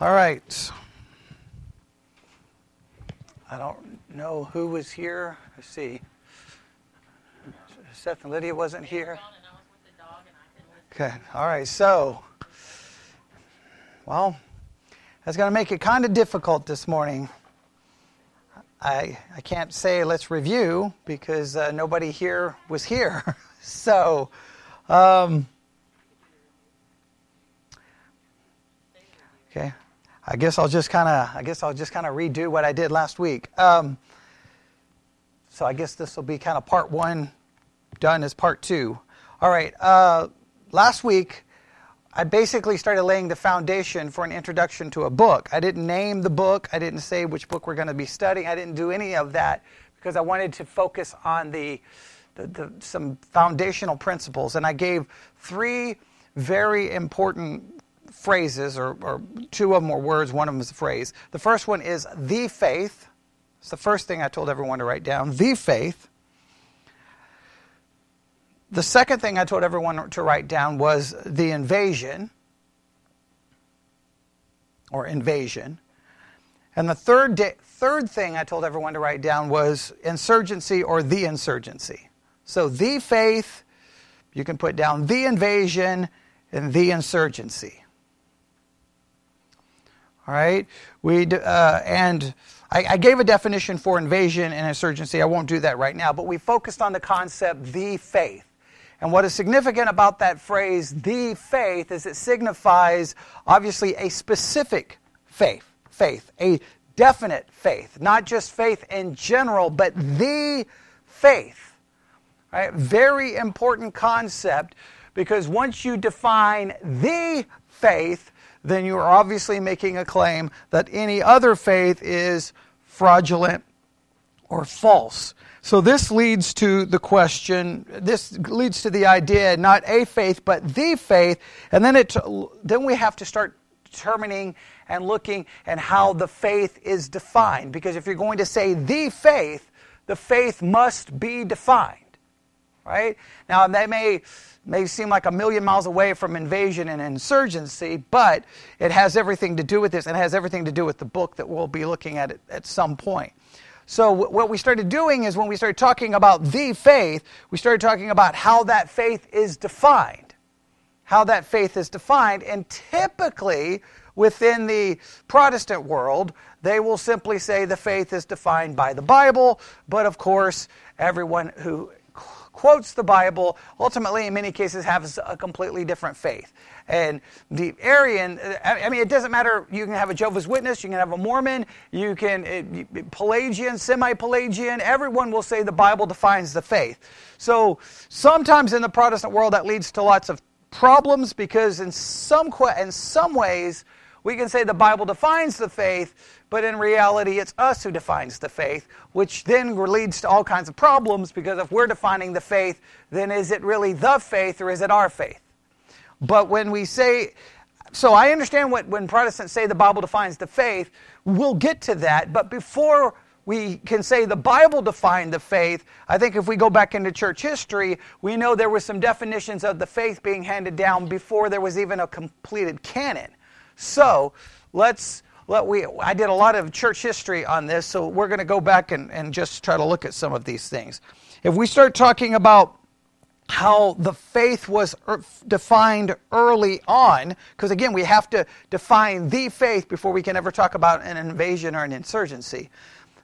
All right. I don't know who was here. Let's see. Seth and Lydia wasn't here. Okay. All right. So, well, that's going to make it kind of difficult this morning. I I can't say let's review because uh, nobody here was here. so. Um, okay. I guess I'll just kind of I guess I'll just kind of redo what I did last week. Um, so I guess this will be kind of part one done as part two. All right. Uh, last week I basically started laying the foundation for an introduction to a book. I didn't name the book. I didn't say which book we're going to be studying. I didn't do any of that because I wanted to focus on the, the, the some foundational principles. And I gave three very important phrases, or, or two of them were words, one of them is a phrase. The first one is the faith. It's the first thing I told everyone to write down. The faith. The second thing I told everyone to write down was the invasion, or invasion. And the third, day, third thing I told everyone to write down was insurgency or the insurgency. So the faith, you can put down the invasion and the insurgency. All right? We, uh, and I, I, gave a definition for invasion and insurgency. I won't do that right now, but we focused on the concept the faith. And what is significant about that phrase, the faith, is it signifies obviously a specific faith, faith, a definite faith, not just faith in general, but the faith. Right? Very important concept because once you define the faith, then you are obviously making a claim that any other faith is fraudulent or false. So this leads to the question, this leads to the idea not a faith but the faith, and then it then we have to start determining and looking and how the faith is defined because if you're going to say the faith, the faith must be defined. Right? Now that may may seem like a million miles away from invasion and insurgency, but it has everything to do with this and it has everything to do with the book that we'll be looking at at some point. So, what we started doing is when we started talking about the faith, we started talking about how that faith is defined. How that faith is defined. And typically, within the Protestant world, they will simply say the faith is defined by the Bible. But of course, everyone who quotes the Bible ultimately, in many cases, has a completely different faith. And the Arian, uh, I mean, it doesn't matter. You can have a Jehovah's Witness, you can have a Mormon, you can, uh, it, Pelagian, semi Pelagian, everyone will say the Bible defines the faith. So sometimes in the Protestant world, that leads to lots of problems because in some, in some ways, we can say the Bible defines the faith, but in reality, it's us who defines the faith, which then leads to all kinds of problems because if we're defining the faith, then is it really the faith or is it our faith? But when we say, so I understand what when Protestants say the Bible defines the faith, we'll get to that. But before we can say the Bible defined the faith, I think if we go back into church history, we know there were some definitions of the faith being handed down before there was even a completed canon. So let's let we I did a lot of church history on this, so we're going to go back and, and just try to look at some of these things. If we start talking about how the faith was er, defined early on, because again, we have to define the faith before we can ever talk about an invasion or an insurgency.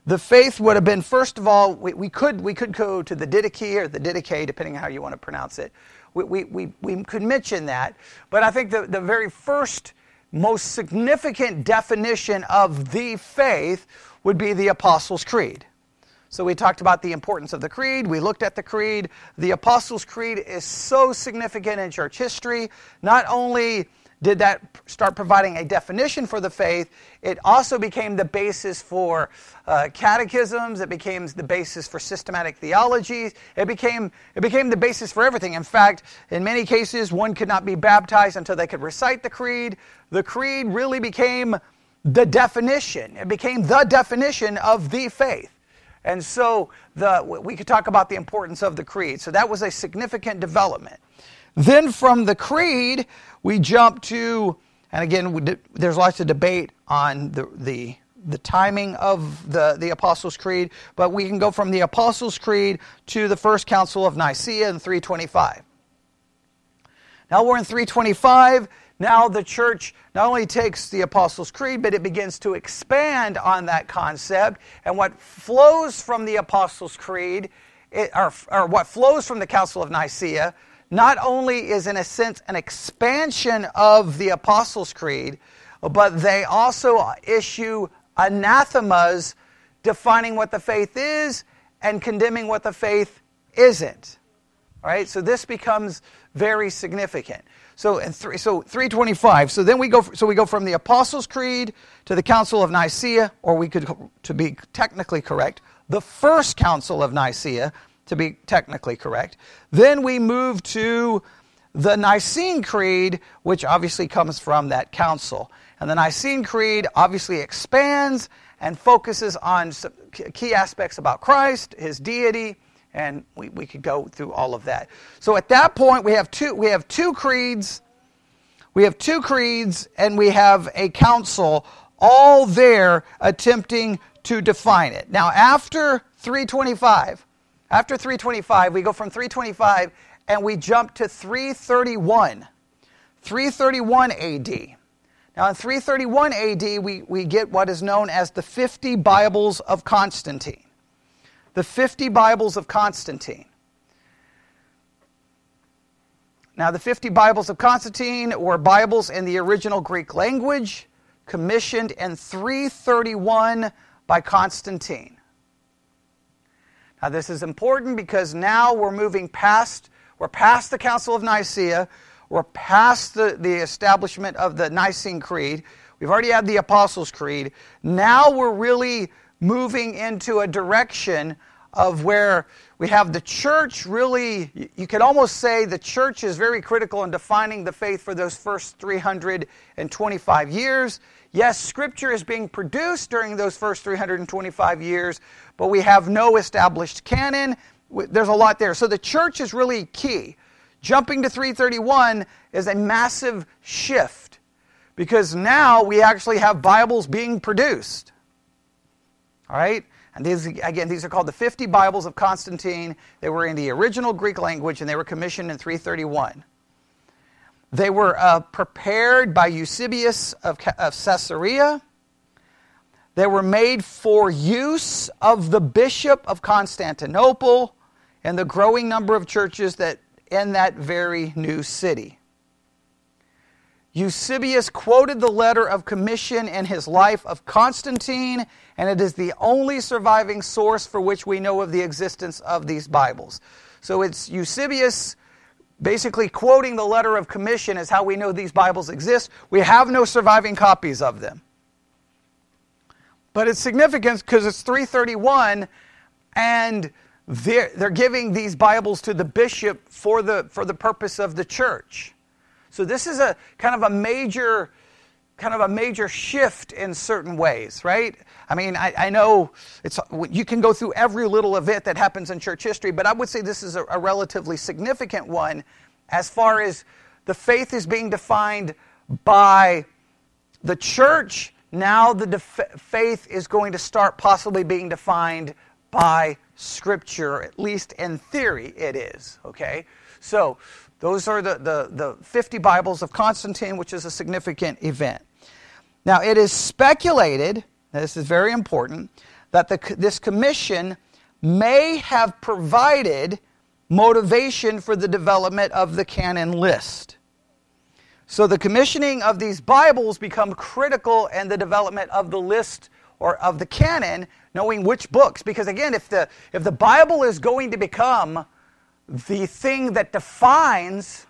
The faith would have been, first of all, we, we could, we could go to the Didache or the Didache, depending on how you want to pronounce it. We, we, we, we could mention that, but I think the, the very first, most significant definition of the faith would be the Apostles' Creed. So we talked about the importance of the creed. We looked at the creed. The Apostles' Creed is so significant in church history. Not only did that start providing a definition for the faith, it also became the basis for uh, catechisms. It became the basis for systematic theology. It became, it became the basis for everything. In fact, in many cases, one could not be baptized until they could recite the creed. The creed really became the definition. It became the definition of the faith. And so the, we could talk about the importance of the creed. So that was a significant development. Then from the creed, we jump to And again, there's lots of debate on the, the, the timing of the, the Apostles' Creed, but we can go from the Apostles' Creed to the First Council of Nicaea in 325. Now we're in 325. Now the church not only takes the Apostles' Creed, but it begins to expand on that concept. And what flows from the Apostles' Creed, it, or, or what flows from the Council of Nicaea, not only is, in a sense, an expansion of the Apostles' Creed, but they also issue anathemas defining what the faith is and condemning what the faith isn't. All right, so this becomes very significant. So, three, so 325. So then we go. So we go from the Apostles' Creed to the Council of Nicaea, or we could, to be technically correct, the First Council of Nicaea, to be technically correct. Then we move to the Nicene Creed, which obviously comes from that council. And the Nicene Creed obviously expands and focuses on key aspects about Christ, his deity, and we, we could go through all of that. So at that point, we have two, we have two creeds, we have two creeds, and we have a council all there attempting to define it. Now, after 325, after 325, we go from 325 and we jump to 331. 331 AD. Now, in 331 AD, we, we get what is known as the 50 Bibles of Constantine. The 50 Bibles of Constantine. Now, the 50 Bibles of Constantine were Bibles in the original Greek language, commissioned in 331 by Constantine. Now, this is important because now we're moving past, we're past the Council of Nicaea, we're past the, the establishment of the Nicene Creed. We've already had the Apostles' Creed. Now we're really moving into a direction of where we have the church really, you could almost say the church is very critical in defining the faith for those first 325 years. Yes, scripture is being produced during those first 325 years, but we have no established canon. There's a lot there. So the church is really key. Jumping to 331 is a massive shift because now we actually have Bibles being produced. All right? And these, again, these are called the 50 Bibles of Constantine. They were in the original Greek language and they were commissioned in 331. They were uh, prepared by Eusebius of, of Caesarea. They were made for use of the bishop of Constantinople and the growing number of churches that in that very new city. Eusebius quoted the letter of commission in his life of Constantine, and it is the only surviving source for which we know of the existence of these Bibles. So it's Eusebius basically quoting the letter of commission is how we know these Bibles exist. We have no surviving copies of them. But it's significant because it's 331 and they're, they're giving these Bibles to the bishop for the, for the purpose of the church. So this is a kind of a major kind of a major shift in certain ways, right? I mean, I, I, know it's you can go through every little event that happens in church history, but I would say this is a, a relatively significant one as far as the faith is being defined by the church. Now the def- faith is going to start possibly being defined by Scripture, at least in theory, it is. Okay, so those are the, the, the 50 Bibles of Constantine, which is a significant event. Now, it is speculated, this is very important, that the, this commission may have provided motivation for the development of the canon list. So the commissioning of these Bibles become critical in the development of the list or of the canon, knowing which books. Because again, if the if the Bible is going to become the thing that defines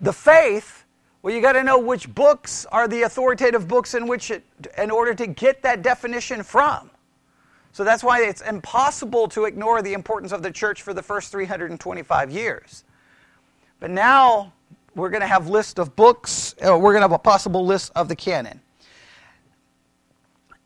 the faith, well, you got to know which books are the authoritative books in which it, in order to get that definition from. So that's why it's impossible to ignore the importance of the church for the first 325 years. But now we're going to have list of books. Uh, we're going to have a possible list of the canon.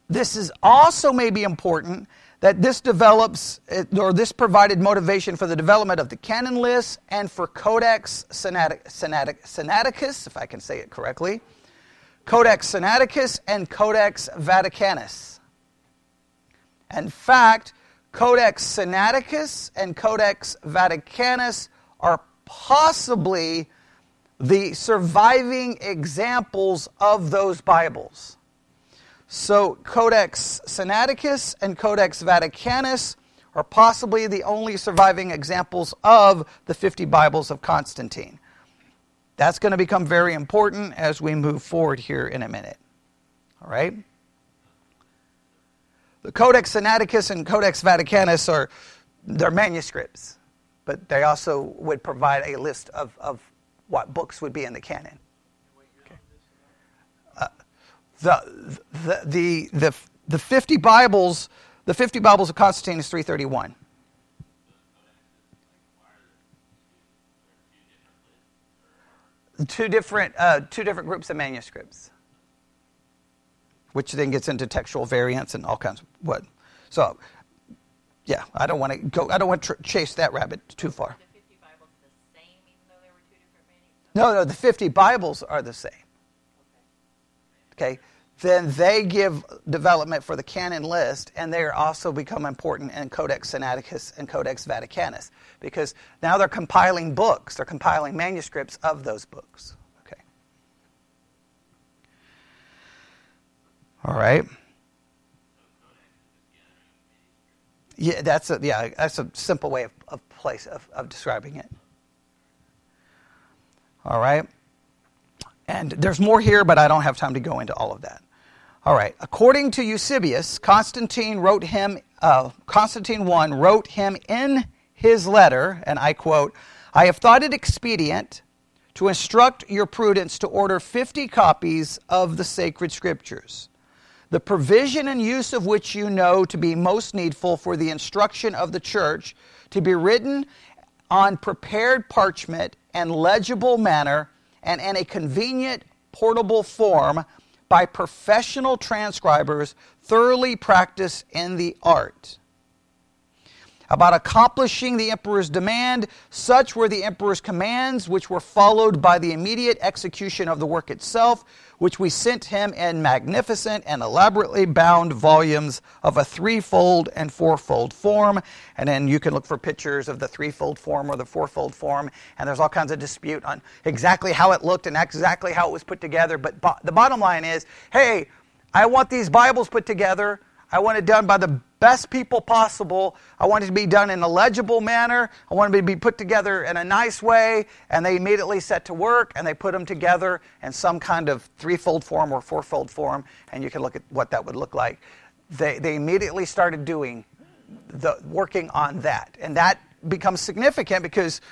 This is also maybe important that this develops, or this provided motivation for the development of the canon list and for Codex Sinaiticus, if I can say it correctly. Codex Sinaiticus and Codex Vaticanus. In fact, Codex Sinaiticus and Codex Vaticanus are possibly the surviving examples of those Bibles. So, Codex Sinaiticus and Codex Vaticanus are possibly the only surviving examples of the 50 Bibles of Constantine. That's going to become very important as we move forward here in a minute. All right? The Codex Sinaiticus and Codex Vaticanus are they're manuscripts, but they also would provide a list of, of what books would be in the canon. The, the, the, the, the 50 Bibles the 50 Bibles of Constantine is 331. Two different, uh, two different groups of manuscripts, which then gets into textual variants and all kinds of what. So, yeah, I don't want to go. I don't want to tr- chase that rabbit too far. No, no, the 50 Bibles are the same. Okay then they give development for the canon list, and they also become important in Codex Sinaiticus and Codex Vaticanus because now they're compiling books, they're compiling manuscripts of those books. Okay. All right. Yeah, that's a yeah, that's a simple way of, of place of, of describing it. All right. And there's more here, but I don't have time to go into all of that. All right. According to Eusebius, Constantine wrote him, uh, Constantine I wrote him in his letter, and I quote, I have thought it expedient to instruct your prudence to order 50 copies of the sacred scriptures, the provision and use of which you know to be most needful for the instruction of the church, to be written on prepared parchment and legible manner, and in a convenient portable form by professional transcribers thoroughly practiced in the art. About accomplishing the emperor's demand, such were the emperor's commands, which were followed by the immediate execution of the work itself, which we sent him in magnificent and elaborately bound volumes of a threefold and fourfold form. And then you can look for pictures of the threefold form or the fourfold form, and there's all kinds of dispute on exactly how it looked and exactly how it was put together. But bo- the bottom line is hey, I want these Bibles put together. I want it done by the best people possible. I want it to be done in a legible manner. I want it to be put together in a nice way. And they immediately set to work and they put them together in some kind of threefold form or fourfold form. And you can look at what that would look like. They, they immediately started doing the working on that. And that becomes significant because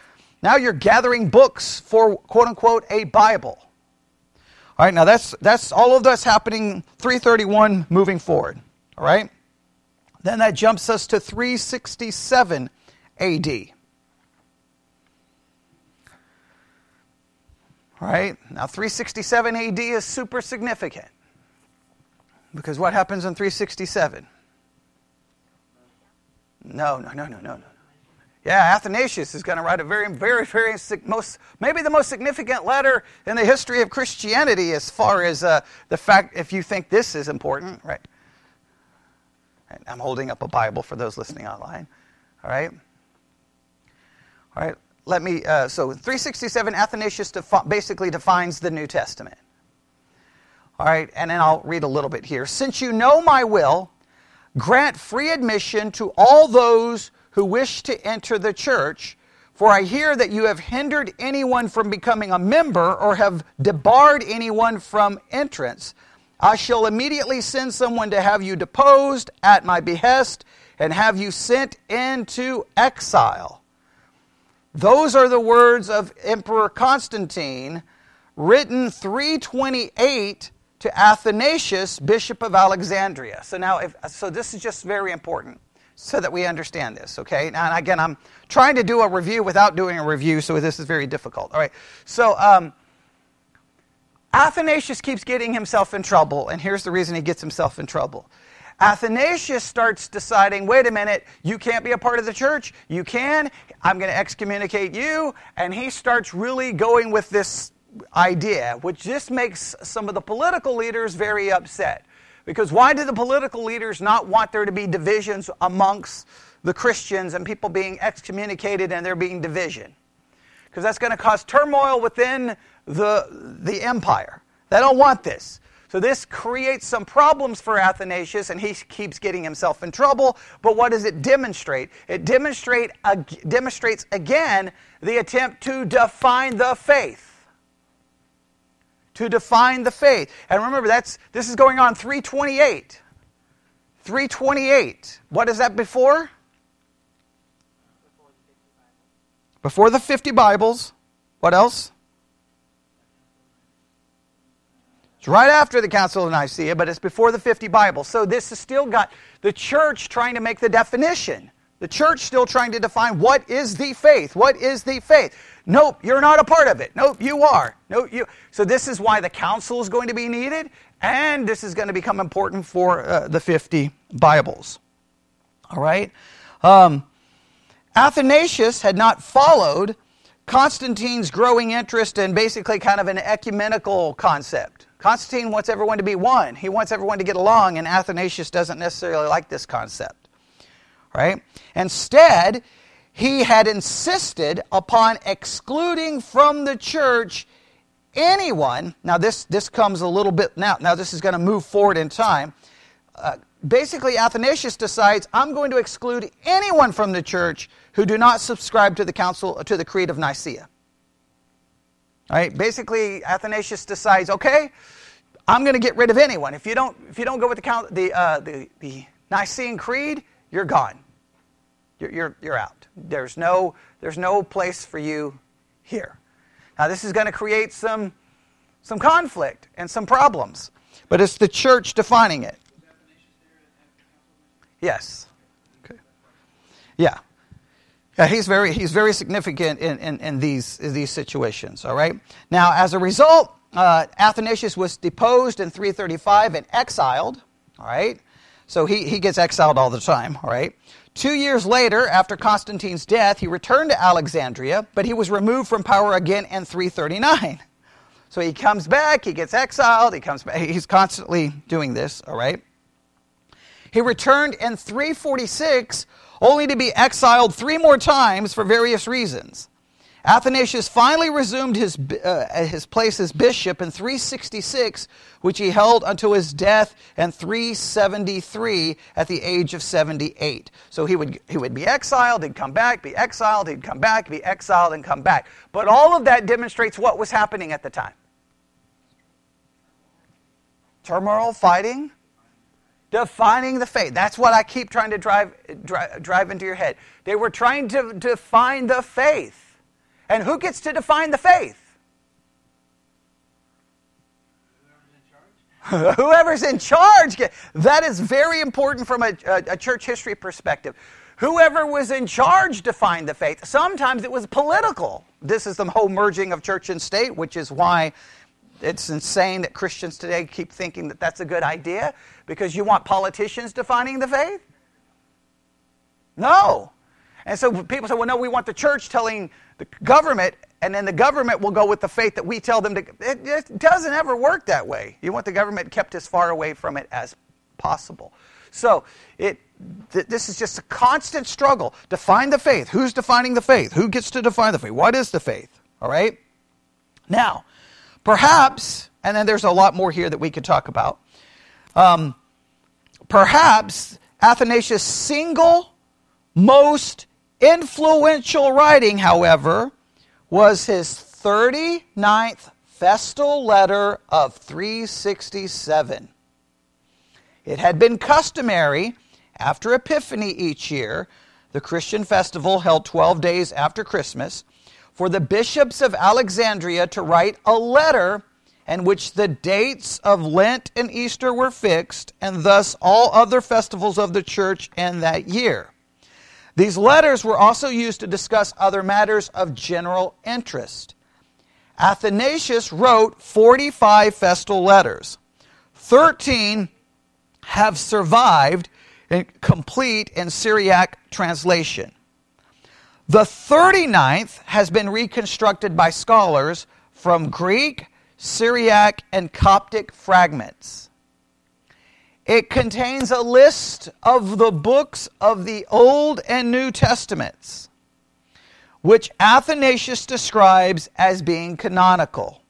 now you're gathering books for quote unquote a Bible. All right, now that's that's all of that's happening 331 moving forward. All right? Then that jumps us to 367 AD. All right? Now, 367 AD is super significant. Because what happens in 367? No, no, no, no, no, no. Yeah, Athanasius is going to write a very, very, very most, maybe the most significant letter in the history of Christianity as far as uh, the fact, if you think this is important, right? I'm holding up a Bible for those listening online. All right? All right, let me, uh, so 367, Athanasius defi- basically defines the New Testament. All right, and then I'll read a little bit here. Since you know my will, grant free admission to all those who wish to enter the church, for I hear that you have hindered anyone from becoming a member or have debarred anyone from entrance. I shall immediately send someone to have you deposed at my behest and have you sent into exile. Those are the words of Emperor Constantine, written 328 to Athanasius, Bishop of Alexandria. So now, if, so this is just very important so that we understand this, okay? And again, I'm trying to do a review without doing a review, so this is very difficult. All right, so um, Athanasius keeps getting himself in trouble, and here's the reason he gets himself in trouble. Athanasius starts deciding, wait a minute, you can't be a part of the church. You can. I'm going to excommunicate you. And he starts really going with this idea, which just makes some of the political leaders very upset. Because why do the political leaders not want there to be divisions amongst the Christians and people being excommunicated and there being division? Because that's going to cause turmoil within the, the empire. They don't want this. So this creates some problems for Athanasius, and he keeps getting himself in trouble. But what does it demonstrate? It demonstrate, demonstrates again the attempt to define the faith. To define the faith. And remember, that's this is going on 328. 328. What is that before? Before the 50 Bibles. What else? It's right after the Council of Nicaea, but it's before the 50 Bibles. So this has still got the church trying to make the definition. The church still trying to define what is the faith? What is the faith? Nope, you're not a part of it. Nope, you are. Nope, you. So this is why the council is going to be needed, and this is going to become important for uh, the 50 Bibles. All right? Um, Athanasius had not followed Constantine's growing interest in basically kind of an ecumenical concept. Constantine wants everyone to be one. He wants everyone to get along, and Athanasius doesn't necessarily like this concept. Right? Instead, he had insisted upon excluding from the church anyone. Now, this, this comes a little bit now. Now, this is going to move forward in time. Uh, basically, Athanasius decides I'm going to exclude anyone from the church who do not subscribe to the council to the Creed of Nicaea. All right, basically, Athanasius decides, okay, I'm going to get rid of anyone. If you don't, if you don't go with the, count, the, uh, the, the Nicene Creed, you're gone. You're, you're, you're out. There's no, there's no place for you here. Now, this is going to create some, some conflict and some problems, but it's the church defining it. Yes. Okay. Yeah. He's very, he's very significant in, in, in these, in these situations, all right? Now, as a result, uh, Athanasius was deposed in 335 and exiled, all right? So he, he gets exiled all the time, all right? Two years later, after Constantine's death, he returned to Alexandria, but he was removed from power again in 339. So he comes back, he gets exiled, he comes back, he's constantly doing this, all right? He returned in 346 only to be exiled three more times for various reasons. Athanasius finally resumed his, uh, his place as bishop in 366, which he held until his death in 373 at the age of 78. So he would, he would be exiled, he'd come back, be exiled, he'd come back, be exiled, and come back. But all of that demonstrates what was happening at the time turmoil, fighting, defining the faith. That's what I keep trying to drive, drive, drive into your head. They were trying to define the faith. And who gets to define the faith? Whoever's in charge. That is very important from a, a, a, church history perspective. Whoever was in charge defined the faith. Sometimes it was political. This is the whole merging of church and state, which is why it's insane that Christians today keep thinking that that's a good idea because you want politicians defining the faith? No. And so people say, well, no, we want the church telling the government, and then the government will go with the faith that we tell them to. It, it doesn't ever work that way. You want the government kept as far away from it as possible. So it, th- this is just a constant struggle. Define the faith. Who's defining the faith? Who gets to define the faith? What is the faith? All right? Now, Perhaps, and then there's a lot more here that we could talk about. Um, perhaps Athanasius' single most influential writing, however, was his 39th festal letter of 367. It had been customary after Epiphany each year, the Christian festival held 12 days after Christmas, for the bishops of Alexandria to write a letter in which the dates of Lent and Easter were fixed, and thus all other festivals of the church in that year. These letters were also used to discuss other matters of general interest. Athanasius wrote 45 festal letters. 13 have survived in complete and Syriac translation. The 39th has been reconstructed by scholars from Greek, Syriac, and Coptic fragments. It contains a list of the books of the Old and New Testaments, which Athanasius describes as being canonical.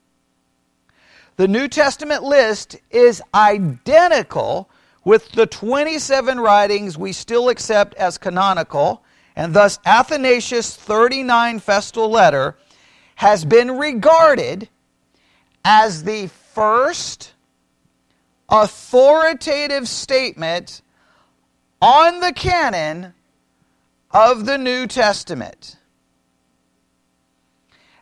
The New Testament list is identical with the 27 writings we still accept as canonical, and thus Athanasius' 39 festal letter has been regarded as the first authoritative statement on the canon of the New Testament.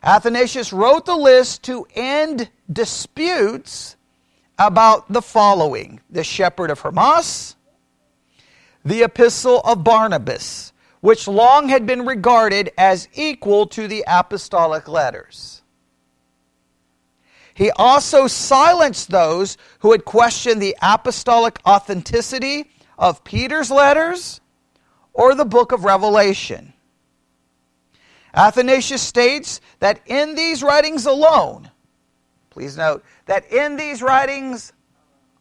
Athanasius wrote the list to end disputes about the following the shepherd of Hermas, the epistle of Barnabas, which long had been regarded as equal to the apostolic letters. He also silenced those who had questioned the apostolic authenticity of Peter's letters or the book of Revelation. Athanasius states that in these writings alone, please note that in these writings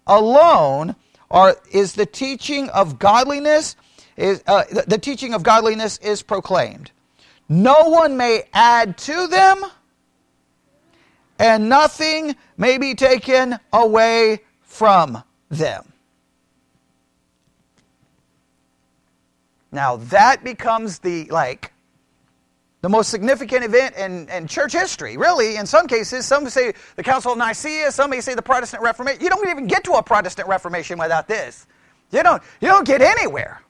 alone are, is the teaching of godliness is uh, the teaching of godliness is proclaimed. No one may add to them, and nothing may be taken away from them. Now that becomes the like the most significant event in, in church history, really, in some cases. Some say the Council of Nicaea, some may say the Protestant Reformation. You don't even get to a Protestant Reformation without this. You don't, you don't get anywhere.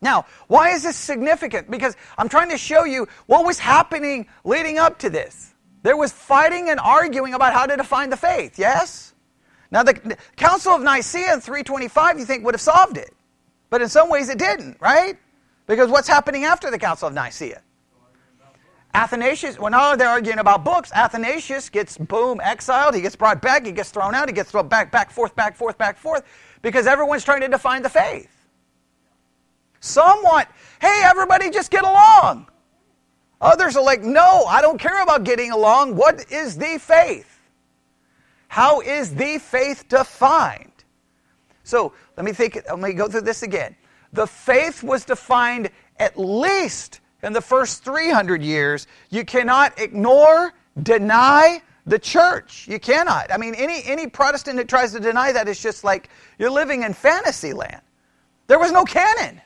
Now, why is this significant? Because I'm trying to show you what was happening leading up to this. There was fighting and arguing about how to define the faith, yes? Now, the Council of Nicaea in 325, you think, would have solved it. But in some ways, it didn't, right? Because what's happening after the Council of Nicaea? Athanasius, well, now they're arguing about books. Athanasius gets, boom, exiled. He gets brought back. He gets thrown out. He gets thrown back, back, forth, back, forth, back, forth, because everyone's trying to define the faith. Some want, hey, everybody just get along. Others are like, no, I don't care about getting along. What is the faith? How is the faith defined? So let me think, let me go through this again the faith was defined at least in the first 300 years. You cannot ignore, deny the church. You cannot. I mean, any, any Protestant that tries to deny that is just like you're living in fantasy land. There was no canon.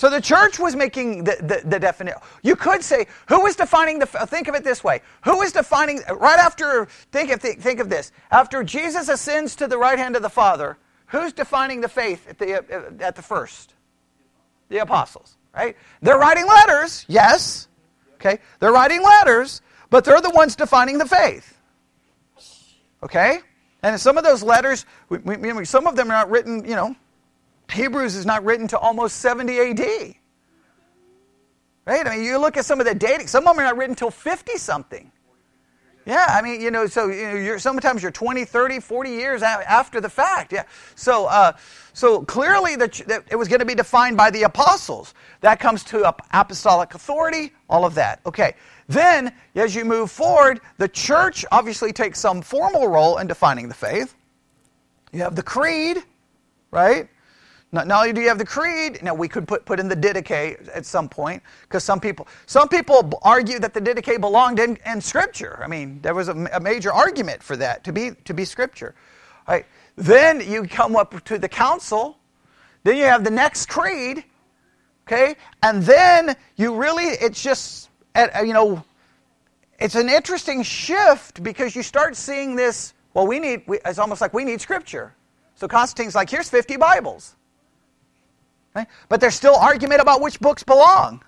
So the church was making the, the, the definition. You could say, who is defining the, think of it this way. Who is defining, right after, think of, think, of this. After Jesus ascends to the right hand of the Father, Who's defining the faith at the, uh, at the first? The apostles, right? They're writing letters, yes. Okay? They're writing letters, but they're the ones defining the faith. Okay? And some of those letters, some of them are not written, you know, Hebrews is not written to almost 70 AD. Right? I mean, you look at some of the dating, some of them are not written until 50 something. Yeah, I mean, you know, so you you're, sometimes you're 20, 30, 40 years after the fact. Yeah. So, uh, so clearly that it was going to be defined by the apostles. That comes to apostolic authority, all of that. Okay. Then, as you move forward, the church obviously takes some formal role in defining the faith. You have the creed, right? Not, not, only do you have the creed, now we could put, put in the Didache at some point, because some people, some people argue that the Didache belonged in, in Scripture. I mean, there was a, a, major argument for that to be, to be Scripture. Right? Then you come up to the council, then you have the next creed, okay? And then you really, it's just, uh, you know, it's an interesting shift because you start seeing this, well, we need, it's almost like we need Scripture. So Constantine's like, here's 50 Bibles. Right? But there's still argument about which books belong.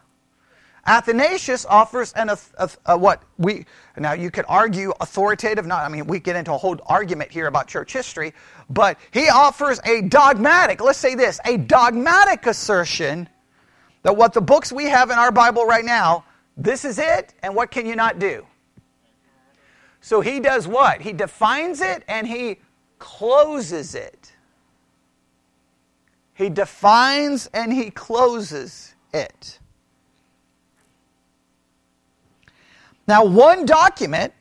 Athanasius offers an a, a, a, what we now you could argue authoritative. Not I mean we get into a whole argument here about church history, but he offers a dogmatic. Let's say this: a dogmatic assertion that what the books we have in our Bible right now, this is it, and what can you not do? So he does what? He defines it and he closes it. He defines and he closes it. Now, one document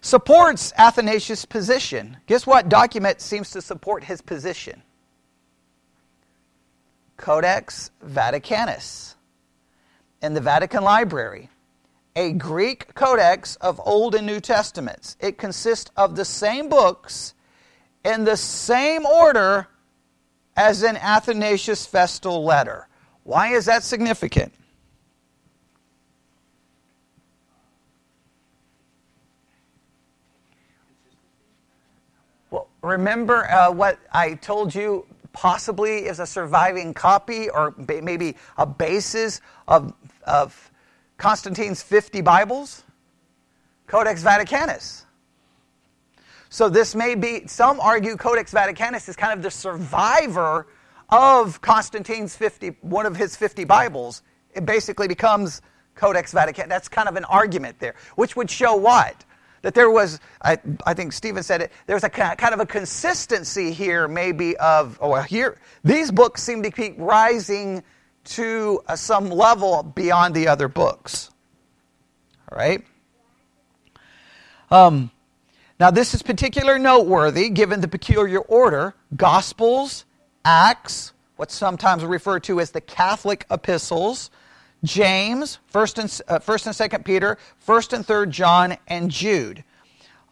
supports Athanasius' position. Guess what document seems to support his position? Codex Vaticanus in the Vatican Library, a Greek codex of Old and New Testaments. It consists of the same books in the same order as in Athanasius' Festal letter. Why is that significant? Well, remember uh, what I told you possibly is a surviving copy or maybe a basis of, of Constantine's 50 Bibles? Codex Vaticanus. So this may be, some argue Codex Vaticanus is kind of the survivor of Constantine's 50, one of his 50 Bibles. It basically becomes Codex Vaticanus. That's kind of an argument there, which would show what? that there was, I, I think Stephen said it, there's a kind of a consistency here, maybe of, oh, well, here, these books seem to keep rising to uh, some level beyond the other books. All right? Um, now, this is particularly noteworthy given the peculiar order Gospels, Acts, what's sometimes referred to as the Catholic epistles, James, First and uh, and Second Peter, First and Third John, and Jude.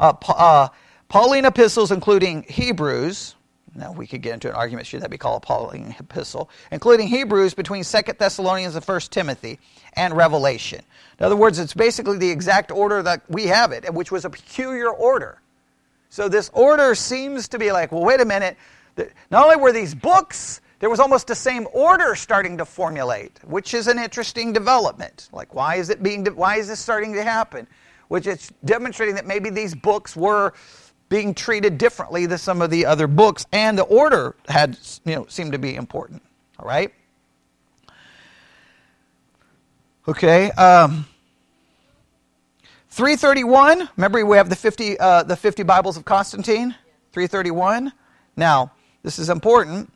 Uh, uh, Pauline epistles, including Hebrews. Now we could get into an argument: should that be called a Pauline epistle? Including Hebrews between Second Thessalonians and First Timothy, and Revelation. In other words, it's basically the exact order that we have it, which was a peculiar order. So this order seems to be like, well, wait a minute. Not only were these books there was almost the same order starting to formulate, which is an interesting development. Like, why is it being? Why is this starting to happen? Which is demonstrating that maybe these books were being treated differently than some of the other books, and the order had, you know, seemed to be important. All right. Okay. Um, 331. Remember, we have the 50, uh, the 50 Bibles of Constantine. 331. Now, this is important.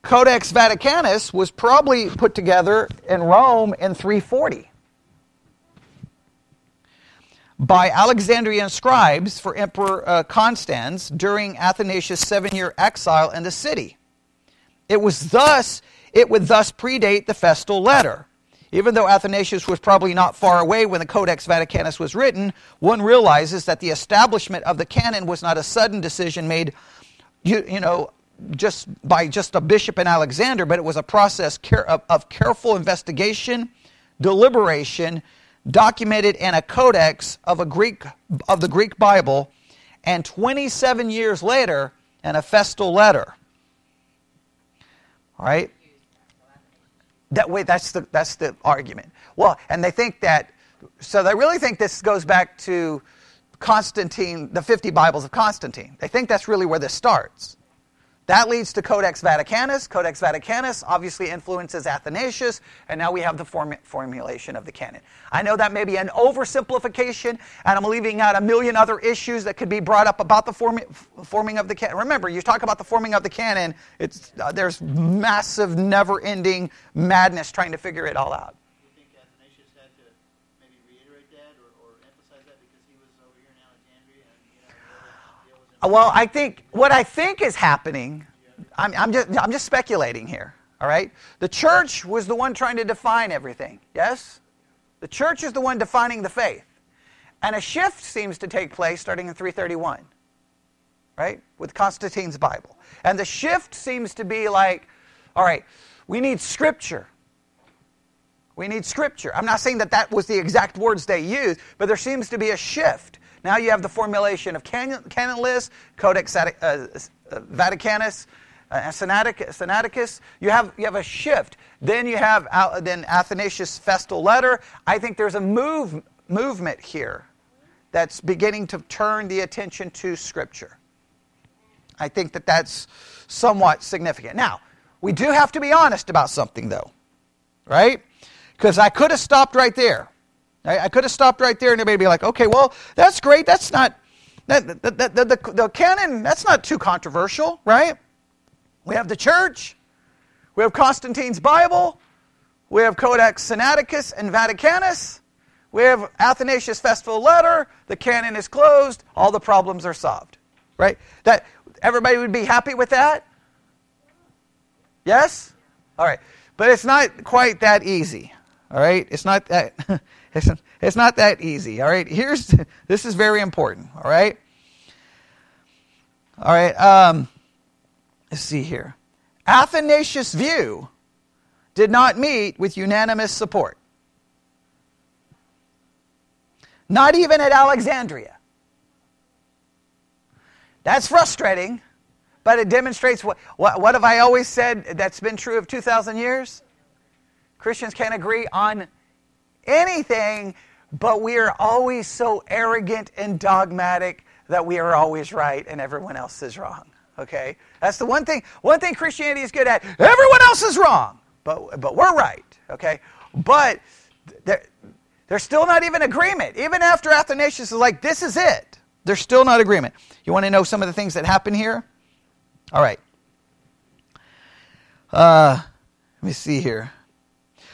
Codex Vaticanus was probably put together in Rome in 340 by Alexandrian scribes for Emperor uh, Constans during Athanasius' seven-year exile in the city. It was thus it would thus predate the festal letter. Even though Athanasius was probably not far away when the Codex Vaticanus was written, one realizes that the establishment of the canon was not a sudden decision made, you, you know, just by just a bishop in Alexander, but it was a process of careful investigation, deliberation, documented in a codex of a Greek of the Greek Bible, and 27 years later, in a festal letter. All right. That way, that's the that's the argument. Well, and they think that, so they really think this goes back to Constantine, the 50 Bibles of Constantine. They think that's really where this starts. That leads to Codex Vaticanus. Codex Vaticanus obviously influences Athanasius, and now we have the form- formulation of the canon. I know that may be an oversimplification, and I'm leaving out a million other issues that could be brought up about the form- forming of the canon. Remember, you talk about the forming of the canon, it's, uh, there's massive, never ending madness trying to figure it all out. Well, I think what I think is happening, I'm, I'm, just, I'm just speculating here, all right? The church was the one trying to define everything, yes? The church is the one defining the faith. And a shift seems to take place starting in 331, right? With Constantine's Bible. And the shift seems to be like, all right, we need scripture. We need scripture. I'm not saying that that was the exact words they used, but there seems to be a shift. Now you have the formulation of canon, canon list, Codex uh, uh, Vaticanus, uh, Sinaiticus. You have, you have a shift. Then you have then Athanasius' festal letter. I think there's a move, movement here that's beginning to turn the attention to Scripture. I think that that's somewhat significant. Now, we do have to be honest about something, though, right? Because I could have stopped right there. I, I could have stopped right there and everybody be like, okay, well, that's great. That's not, that, the, the, the, the canon, that's not too controversial, right? We have the church, we have Constantine's Bible, we have Codex Sinaiticus and Vaticanus, we have Athanasius Festival letter, the canon is closed, all the problems are solved. Right? That everybody would be happy with that? Yes? All right. But it's not quite that easy. All right? It's not that it's, it's not that easy. All right? Here's this is very important. All right? All right. Um, let's see here. Athanasius' view did not meet with unanimous support. Not even at Alexandria. That's frustrating, but it demonstrates what, what, what have I always said that's been true of 2,000 years? Christians can't agree on anything, but we are always so arrogant and dogmatic that we are always right and everyone else is wrong. Okay? That's the one thing one thing Christianity is good at. Everyone else is wrong, but but we're right. Okay? But there, there's still not even agreement. Even after Athanasius is like, this is it. There's still not agreement. You want to know some of the things that happen here? All right. Uh, let me see here.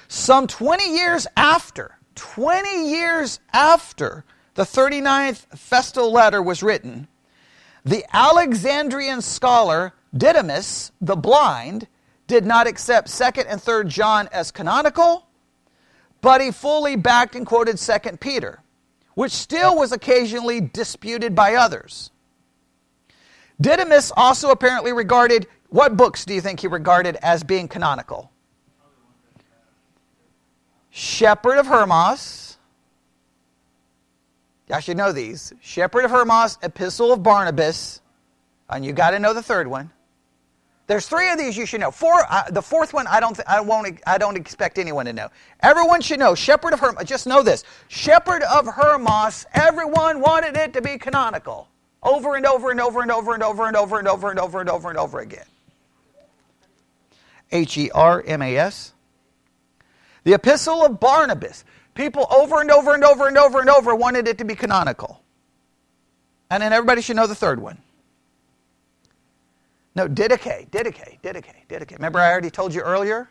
Some 20 years after, 20 years after the 39th Festal letter was written, the Alexandrian scholar Didymus the blind did not accept 2nd and 3rd John as canonical, but he fully backed and quoted 2nd Peter, which still was occasionally disputed by others. Didymus also apparently regarded what books do you think he regarded as being canonical? Shepherd of Hermas. I should know these. Shepherd of Hermas, Epistle of Barnabas, and you got to know the third one. There's three of these you should know. Four, uh, the fourth one I don't, th- I won't, I don't expect anyone to know. Everyone should know. Shepherd of Hermas. Just know this. Shepherd of Hermas. Everyone wanted it to be canonical, over and over and over and over and over and over and over and over and over and over again. H E R M A S. The Epistle of Barnabas. People over and over and over and over and over wanted it to be canonical. And then everybody should know the third one. No, Didache, Didache, Didache, Didache. Remember I already told you earlier?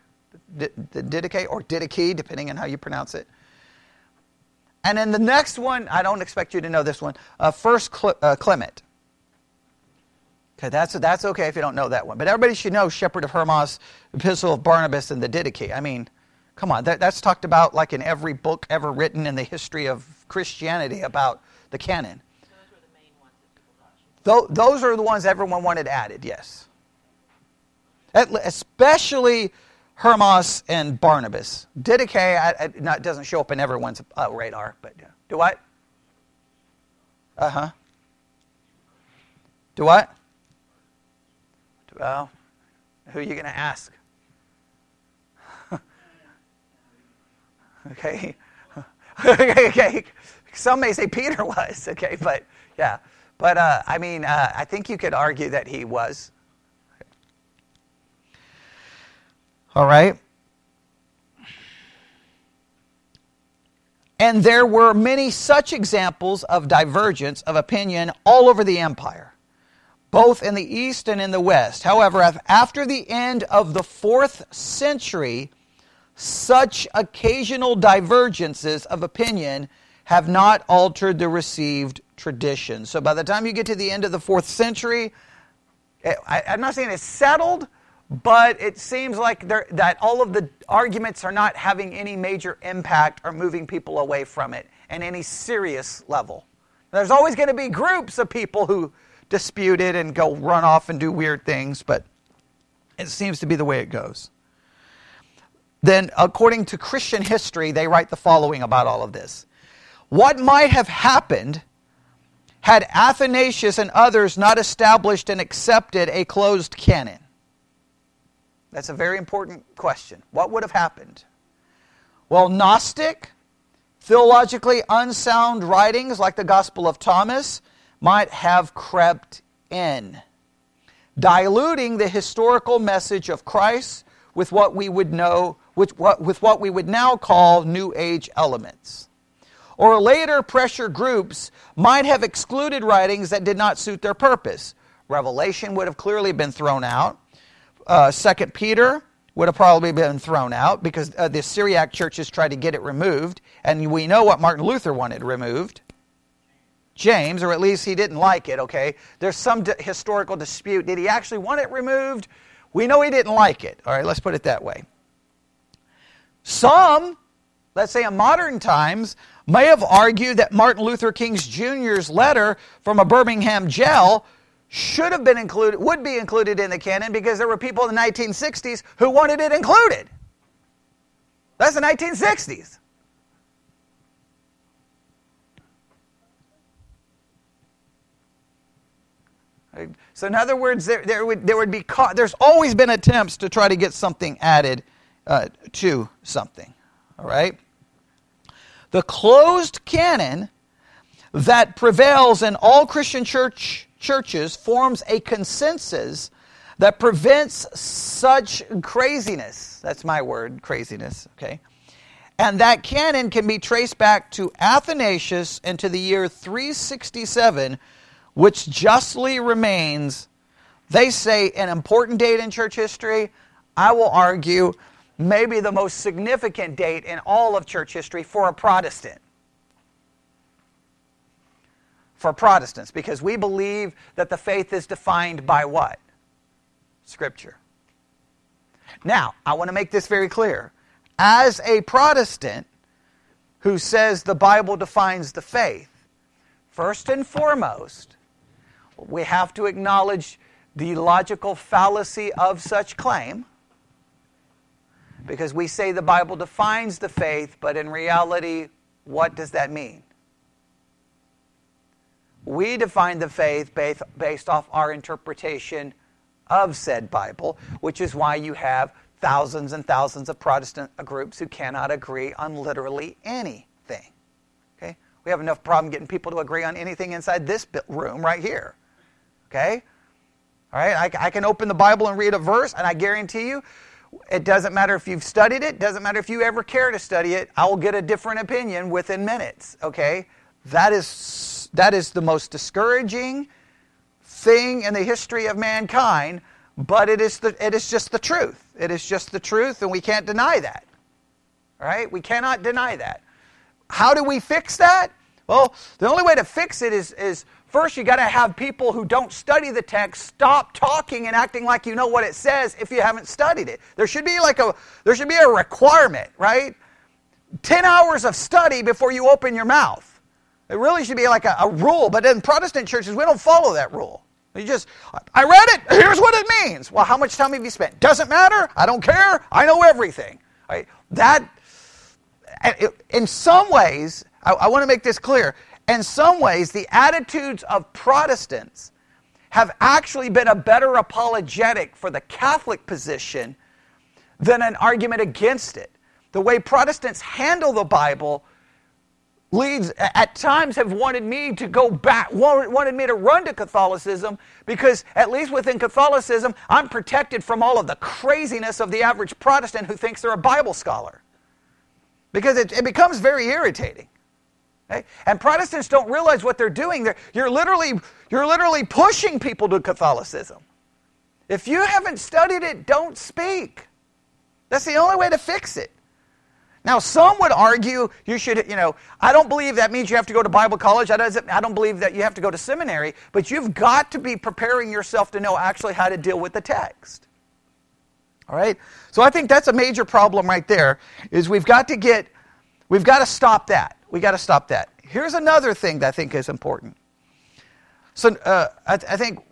The, Didache or Didache, depending on how you pronounce it. And then the next one, I don't expect you to know this one, uh, First uh, Clement. Okay, that's, that's okay if you don't know that one. But everybody should know Shepherd of Hermas, Epistle of Barnabas, and the Didache. I mean, Come on, that, that's talked about like in every book ever written in the history of Christianity about the canon. Those, those are the ones everyone wanted added, yes. Especially Hermas and Barnabas. Didache not, doesn't show up in everyone's uh, radar, but do what? Uh huh. Do what? Well, who are you going to ask? Okay? okay. Some may say Peter was, okay, but yeah. But uh, I mean, uh, I think you could argue that he was. All right. And there were many such examples of divergence of opinion all over the empire, both in the east and in the west. However, after the end of the fourth century, such occasional divergences of opinion have not altered the received tradition. So by the time you get to the end of the fourth century, eh, I, am not saying it's settled, but it seems like that all of the arguments are not having any major impact or moving people away from it in any serious level. There's always going to be groups of people who dispute it and go run off and do weird things, but it seems to be the way it goes then according to Christian history, they write the following about all of this. What might have happened had Athanasius and others not established and accepted a closed canon? That's a very important question. What would have happened? Well, Gnostic, theologically unsound writings like the Gospel of Thomas might have crept in, diluting the historical message of Christ with what we would know with what, with what we would now call New Age elements. Or later pressure groups might have excluded writings that did not suit their purpose. Revelation would have clearly been thrown out. Uh, 2 Peter would have probably been thrown out because uh, the Syriac churches tried to get it removed, and we know what Martin Luther wanted removed. James, or at least he didn't like it, okay? There's some d- historical dispute. Did he actually want it removed? We know he didn't like it. All right, let's put it that way. Some, let's say in modern times, may have argued that Martin Luther King Jr.'s letter from a Birmingham jail should have been included, would be included in the canon because there were people in the 1960s who wanted it included. That's the 1960s. So, in other words, there, there, would, there would be, there's always been attempts to try to get something added uh, to something. All right? The closed canon that prevails in all Christian church churches forms a consensus that prevents such craziness. That's my word, craziness, okay? And that canon can be traced back to Athanasius and to the year 367, which justly remains, they say, an important date in church history. I will argue maybe the most significant date in all of church history for a Protestant for Protestants because we believe that the faith is defined by what? Scripture. Now, I want to make this very clear. As a Protestant who says the Bible defines the faith, first and foremost, we have to acknowledge the logical fallacy of such claim because we say the Bible defines the faith, but in reality, what does that mean? We define the faith based, off our interpretation of said Bible, which is why you have thousands and thousands of Protestant uh, groups who cannot agree on literally anything. Okay? We have enough problem getting people to agree on anything inside this room right here. Okay? All right? I, I can open the Bible and read a verse, and I guarantee you, it doesn't matter if you've studied it, doesn't matter if you ever care to study it, I will get a different opinion within minutes. Okay? That is that is the most discouraging thing in the history of mankind, but it is, the, it is just the truth. It is just the truth, and we can't deny that. Right? We cannot deny that. How do we fix that? Well, the only way to fix it is, is first you got to have people who don't study the text stop talking and acting like you know what it says if you haven't studied it. There should be like a there should be a requirement, right? 10 hours of study before you open your mouth. It really should be like a, a rule, but in Protestant churches, we don't follow that rule. You just, I read it, here's what it means. Well, how much time have you spent? Doesn't matter, I don't care, I know everything. Right? That, in some ways, I, I want to make this clear. In some ways, the attitudes of Protestants have actually been a better apologetic for the Catholic position than an argument against it. The way Protestants handle the Bible leads at times have wanted me to go back wanted me to run to catholicism because at least within catholicism i'm protected from all of the craziness of the average protestant who thinks they're a bible scholar because it, it becomes very irritating okay? and protestants don't realize what they're doing they're, you're literally you're literally pushing people to catholicism if you haven't studied it don't speak that's the only way to fix it now, some would argue you should, you know, I don't believe that means you have to go to Bible college. I don't believe that you have to go to seminary, but you've got to be preparing yourself to know actually how to deal with the text. All right? So I think that's a major problem right there is we've got to get we've got to stop that. We've got to stop that. Here's another thing that I think is important. So uh, I, I think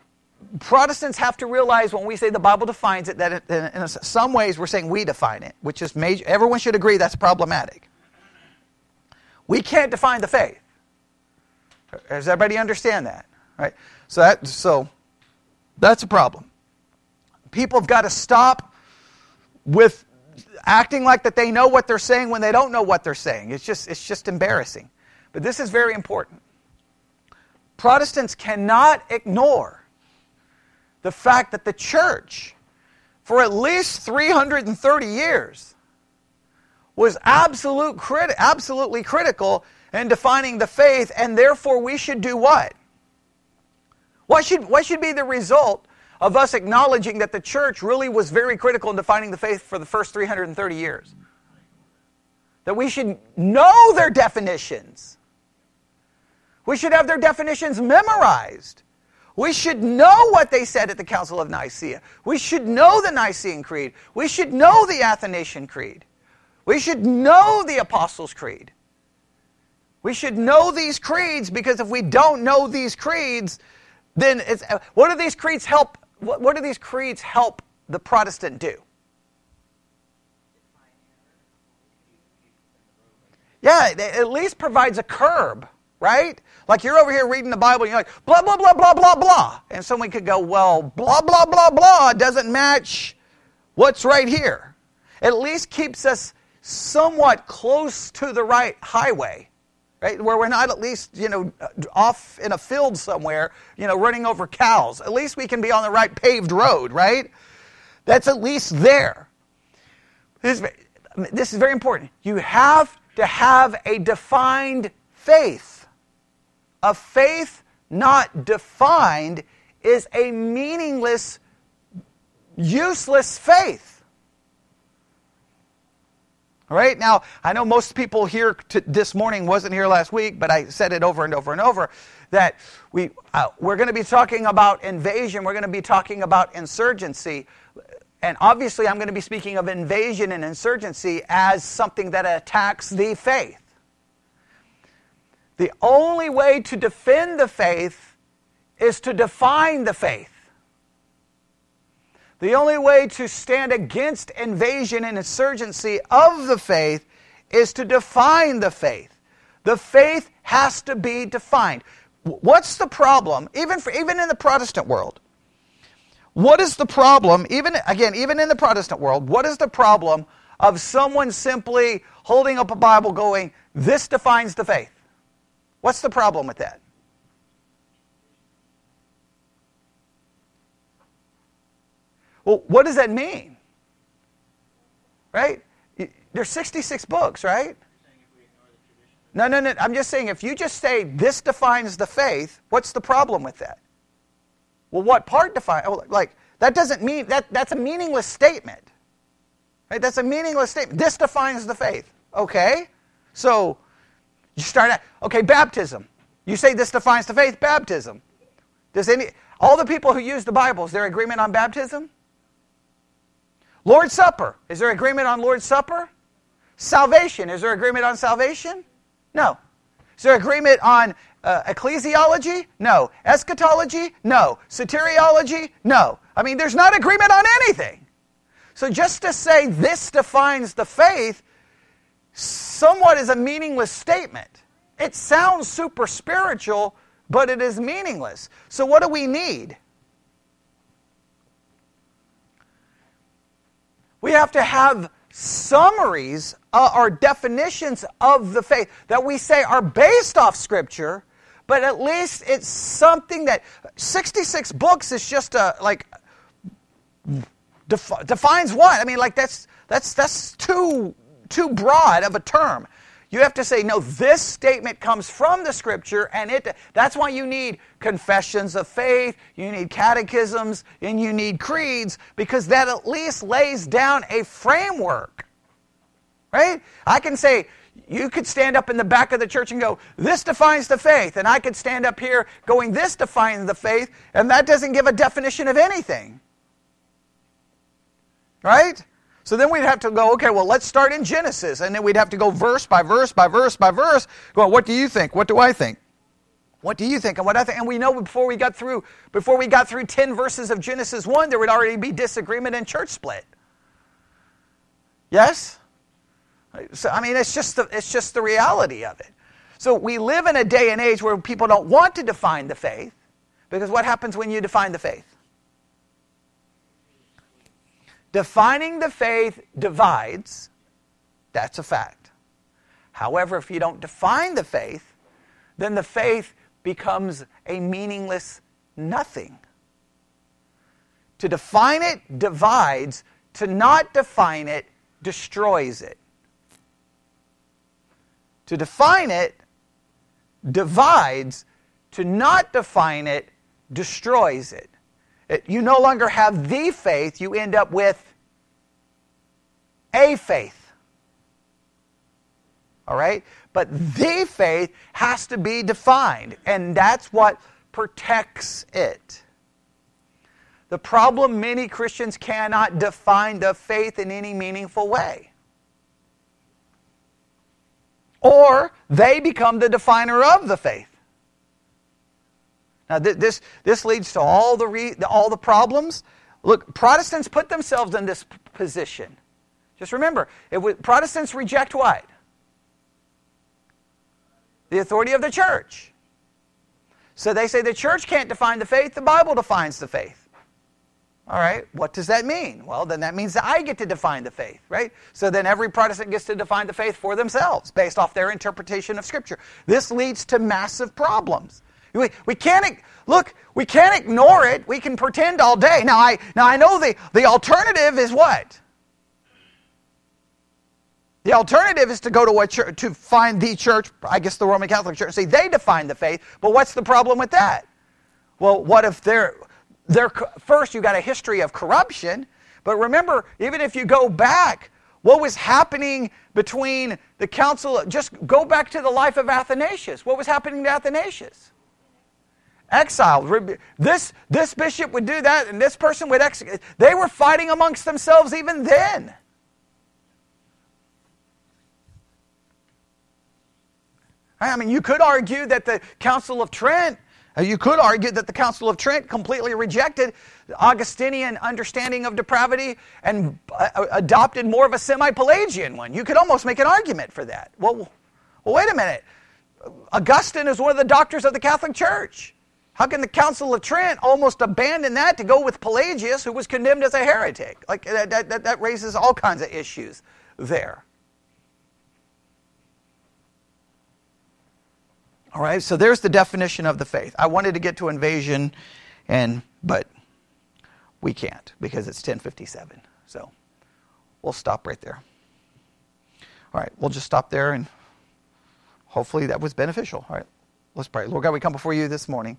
Protestants have to realize when we say the Bible defines it, that in some ways we're saying we define it, which is major. Everyone should agree that's problematic. We can't define the faith. Does everybody understand that? Right? So that so that's a problem. People have got to stop with acting like that they know what they're saying when they don't know what they're saying. It's just it's just embarrassing. But this is very important. Protestants cannot ignore the fact that the church, for at least 330 years, was absolute absolutely critical in defining the faith, and therefore we should do what? What should, what should be the result of us acknowledging that the church really was very critical in defining the faith for the first 330 years. That we should know their definitions. We should have their definitions memorized. We should know what they said at the Council of Nicaea. We should know the Nicene Creed. We should know the Athanasian Creed. We should know the Apostles' Creed. We should know these creeds because if we don't know these creeds, then what do these creeds help? What, what do these creeds help the Protestant do? Yeah, it at least provides a curb, right? Like you're over here reading the Bible and you're like, blah, blah, blah, blah, blah, blah. And someone could go, well, blah, blah, blah, blah doesn't match what's right here. At least keeps us somewhat close to the right highway right? Where we're not at least, you know, off in a field somewhere, you know, running over cows. At least we can be on the right paved road, right? That's at least there. This this is very important. You have to have a defined faith. A faith not defined is a meaningless, useless faith. All right, now I know most people here to, this morning wasn't here last week, but I said it over and over and over that we, uh, we're going to be talking about invasion, we're going to be talking about insurgency. And obviously, I'm going to be speaking of invasion and insurgency as something that attacks the faith. The only way to defend the faith is to define the faith. The only way to stand against invasion and insurgency of the faith is to define the faith. The faith has to be defined. What's the problem, even, for, even in the Protestant world? What is the problem, even again, even in the Protestant world, what is the problem of someone simply holding up a Bible going, This defines the faith? What's the problem with that? Well, what does that mean? Right? There's 66 books, right? No, no, no. I'm just saying if you just say this defines the faith, what's the problem with that? Well, what part define? Oh, like that doesn't mean that that's a meaningless statement. Right? That's a meaningless statement. This defines the faith. Okay? So you start out, okay, baptism. You say this defines the faith, baptism. Does any all the people who use the Bible, is there agreement on baptism? Lord's Supper. Is there agreement on Lord's Supper? Salvation. Is there agreement on salvation? No. Is there agreement on uh, ecclesiology? No. Eschatology? No. Soteriology? No. I mean, there's not agreement on anything. So just to say this defines the faith somewhat is a meaningless statement. It sounds super spiritual, but it is meaningless. So what do we need? We have to have summaries uh, or definitions of the faith that we say are based off Scripture, but at least it's something that 66 books is just a like def- defines what? I mean, like that's that's that's too too broad of a term. You have to say, no, this statement comes from the scripture, and it that's why you need confessions of faith, you need catechisms, and you need creeds, because that at least lays down a framework. Right? I can say, you could stand up in the back of the church and go, This defines the faith. And I could stand up here going, This defines the faith. And that doesn't give a definition of anything. Right? So then we'd have to go, okay, well, let's start in Genesis. And then we'd have to go verse by verse by verse by verse. Well, what do you think? What do I think? What do you think? And what I think? And we know before we got through, before we got through 10 verses of Genesis 1, there would already be disagreement and church split. Yes? So, I mean, it's just, the, it's just the reality of it. So we live in a day and age where people don't want to define the faith, because what happens when you define the faith? Defining the faith divides. That's a fact. However, if you don't define the faith, then the faith becomes a meaningless nothing. To define it divides, to not define it destroys it. To define it divides, to not define it destroys it. It, you no longer have the faith, you end up with a faith. All right? But the faith has to be defined, and that's what protects it. The problem many Christians cannot define the faith in any meaningful way. Or they become the definer of the faith. Now, th- this, this leads to all the, re- all the problems. Look, Protestants put themselves in this position. Just remember, it Protestants reject what? The authority of the church. So they say the church can't define the faith, the Bible defines the faith. All right, what does that mean? Well, then that means that I get to define the faith, right? So then every Protestant gets to define the faith for themselves based off their interpretation of Scripture. This leads to massive problems. We, we can't, look, we can't ignore it. We can pretend all day. Now, I, now I know the, the alternative is what? The alternative is to go to a church, to find the church, I guess the Roman Catholic Church, say they define the faith. But what's the problem with that? Well, what if they're there, first, you got a history of corruption. But remember, even if you go back, what was happening between the council? Just go back to the life of Athanasius. What was happening to Athanasius? Exiled. This, this bishop would do that, and this person would execute. They were fighting amongst themselves even then. I mean, you could argue that the Council of Trent uh, you could argue that the Council of Trent completely rejected the Augustinian understanding of depravity and uh, uh, adopted more of a semi Pelagian one. You could almost make an argument for that. Well, well, wait a minute. Augustine is one of the doctors of the Catholic Church. How can the Council of Trent almost abandon that to go with Pelagius, who was condemned as a heretic? Like that, that, that raises all kinds of issues there. All right, so there's the definition of the faith. I wanted to get to invasion, and but we can't because it's 1057. So we'll stop right there. All right, we'll just stop there, and hopefully that was beneficial. All right, let's pray. Lord God, we come before you this morning.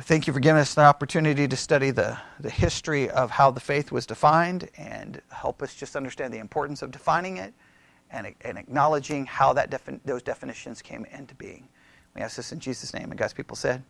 Thank you for giving us the opportunity to study the, the history of how the faith was defined and help us just understand the importance of defining it and, and acknowledging how that defi- those definitions came into being. We ask this in Jesus' name. And God's people said,